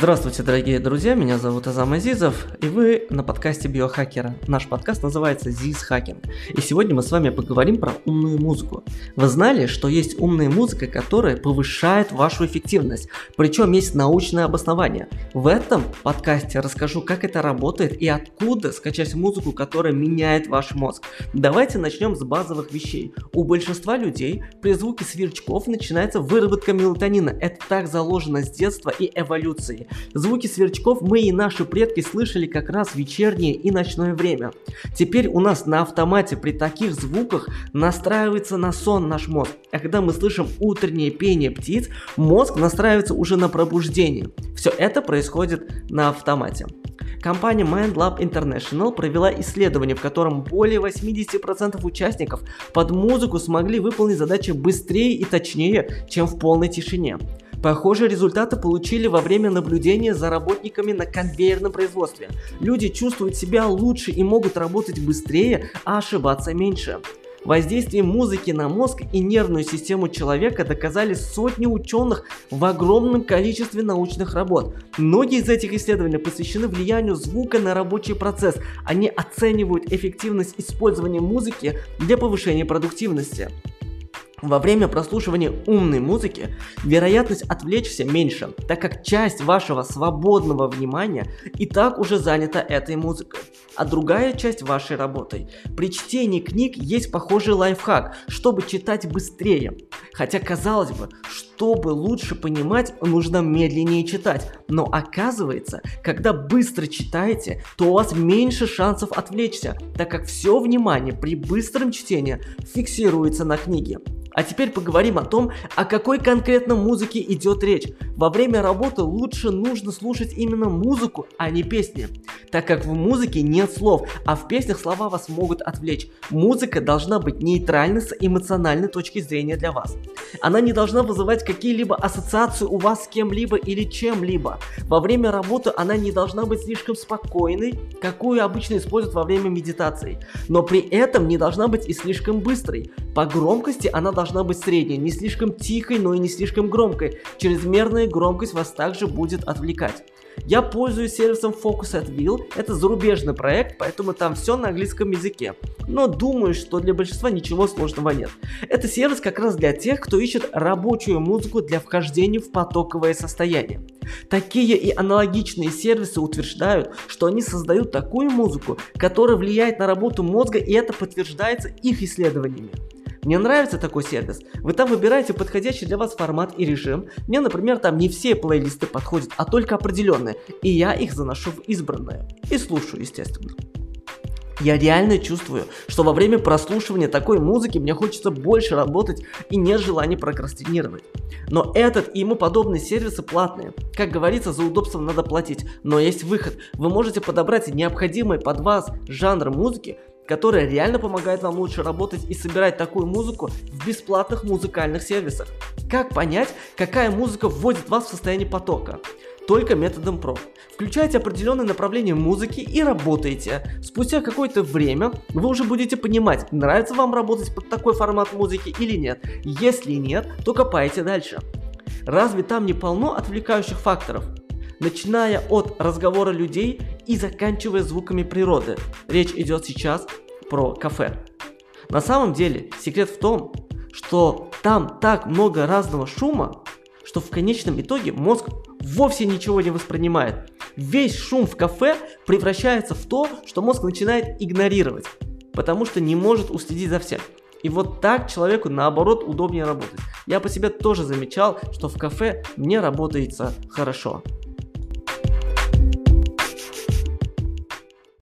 Здравствуйте, дорогие друзья, меня зовут Азам Азизов, и вы на подкасте Биохакера. Наш подкаст называется Ziz Hacking, и сегодня мы с вами поговорим про умную музыку. Вы знали, что есть умная музыка, которая повышает вашу эффективность, причем есть научное обоснование. В этом подкасте расскажу, как это работает и откуда скачать музыку, которая меняет ваш мозг. Давайте начнем с базовых вещей. У большинства людей при звуке сверчков начинается выработка мелатонина. Это так заложено с детства и эволюции. Звуки сверчков мы и наши предки слышали как раз в вечернее и ночное время. Теперь у нас на автомате при таких звуках настраивается на сон наш мозг. А когда мы слышим утреннее пение птиц, мозг настраивается уже на пробуждение. Все это происходит на автомате. Компания MindLab International провела исследование, в котором более 80% участников под музыку смогли выполнить задачи быстрее и точнее, чем в полной тишине. Похожие результаты получили во время наблюдения за работниками на конвейерном производстве. Люди чувствуют себя лучше и могут работать быстрее, а ошибаться меньше. Воздействие музыки на мозг и нервную систему человека доказали сотни ученых в огромном количестве научных работ. Многие из этих исследований посвящены влиянию звука на рабочий процесс. Они оценивают эффективность использования музыки для повышения продуктивности. Во время прослушивания умной музыки вероятность отвлечься меньше, так как часть вашего свободного внимания и так уже занята этой музыкой, а другая часть вашей работой. При чтении книг есть похожий лайфхак, чтобы читать быстрее. Хотя казалось бы, чтобы лучше понимать, нужно медленнее читать. Но оказывается, когда быстро читаете, то у вас меньше шансов отвлечься, так как все внимание при быстром чтении фиксируется на книге. А теперь поговорим о том, о какой конкретно музыке идет речь. Во время работы лучше нужно слушать именно музыку, а не песни. Так как в музыке нет слов, а в песнях слова вас могут отвлечь. Музыка должна быть нейтральной с эмоциональной точки зрения для вас. Она не должна вызывать какие-либо ассоциации у вас с кем-либо или чем-либо. Во время работы она не должна быть слишком спокойной, какую обычно используют во время медитации. Но при этом не должна быть и слишком быстрой. По громкости она должна быть средней, не слишком тихой, но и не слишком громкой. Чрезмерная громкость вас также будет отвлекать. Я пользуюсь сервисом Focus at Will, это зарубежный проект, поэтому там все на английском языке. Но думаю, что для большинства ничего сложного нет. Это сервис как раз для тех, кто ищет рабочую музыку для вхождения в потоковое состояние. Такие и аналогичные сервисы утверждают, что они создают такую музыку, которая влияет на работу мозга, и это подтверждается их исследованиями. Мне нравится такой сервис. Вы там выбираете подходящий для вас формат и режим. Мне, например, там не все плейлисты подходят, а только определенные. И я их заношу в избранное. И слушаю, естественно. Я реально чувствую, что во время прослушивания такой музыки мне хочется больше работать и нет желания прокрастинировать. Но этот и ему подобные сервисы платные. Как говорится, за удобство надо платить, но есть выход. Вы можете подобрать необходимый под вас жанр музыки, которая реально помогает вам лучше работать и собирать такую музыку в бесплатных музыкальных сервисах. Как понять, какая музыка вводит вас в состояние потока? Только методом проб. Включайте определенное направление музыки и работаете. Спустя какое-то время вы уже будете понимать, нравится вам работать под такой формат музыки или нет. Если нет, то копайте дальше. Разве там не полно отвлекающих факторов? начиная от разговора людей и заканчивая звуками природы. Речь идет сейчас про кафе. На самом деле секрет в том, что там так много разного шума, что в конечном итоге мозг вовсе ничего не воспринимает. Весь шум в кафе превращается в то, что мозг начинает игнорировать, потому что не может уследить за всем. И вот так человеку наоборот удобнее работать. Я по себе тоже замечал, что в кафе мне работается хорошо.